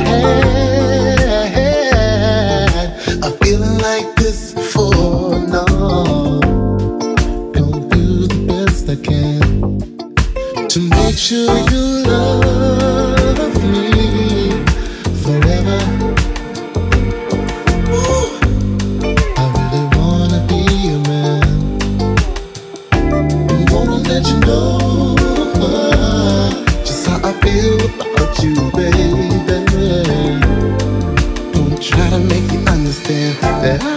never had a feeling like this do the best I can to make sure you. ね。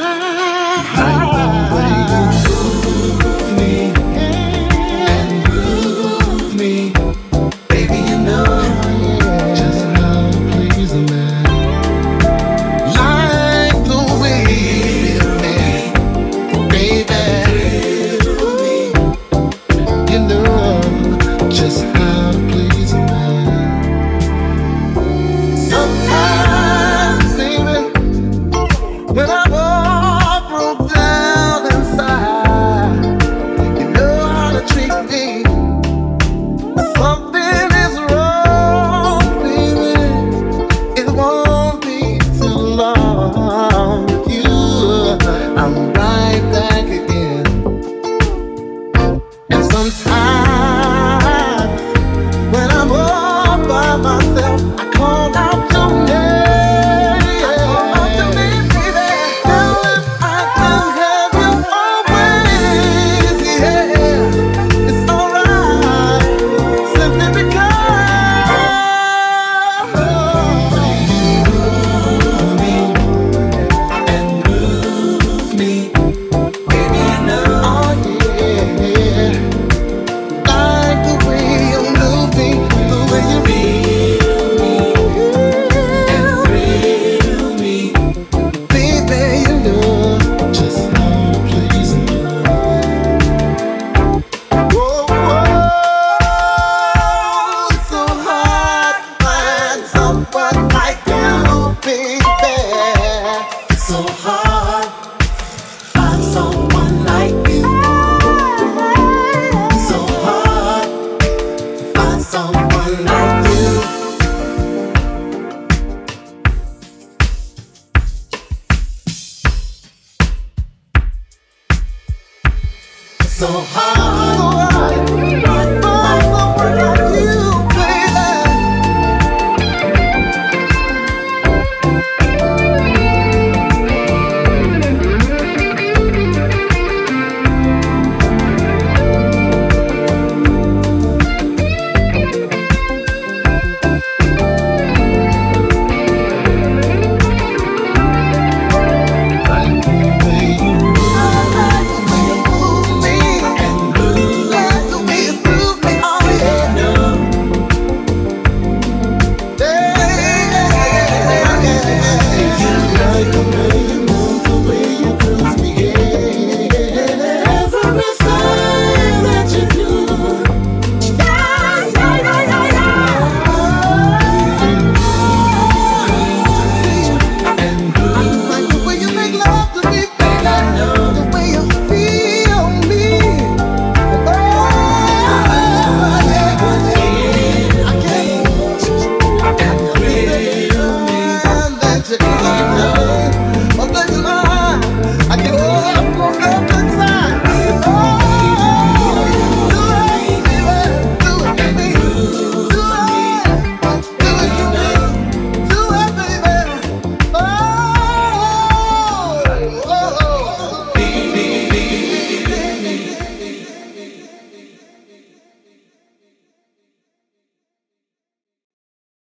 so hard.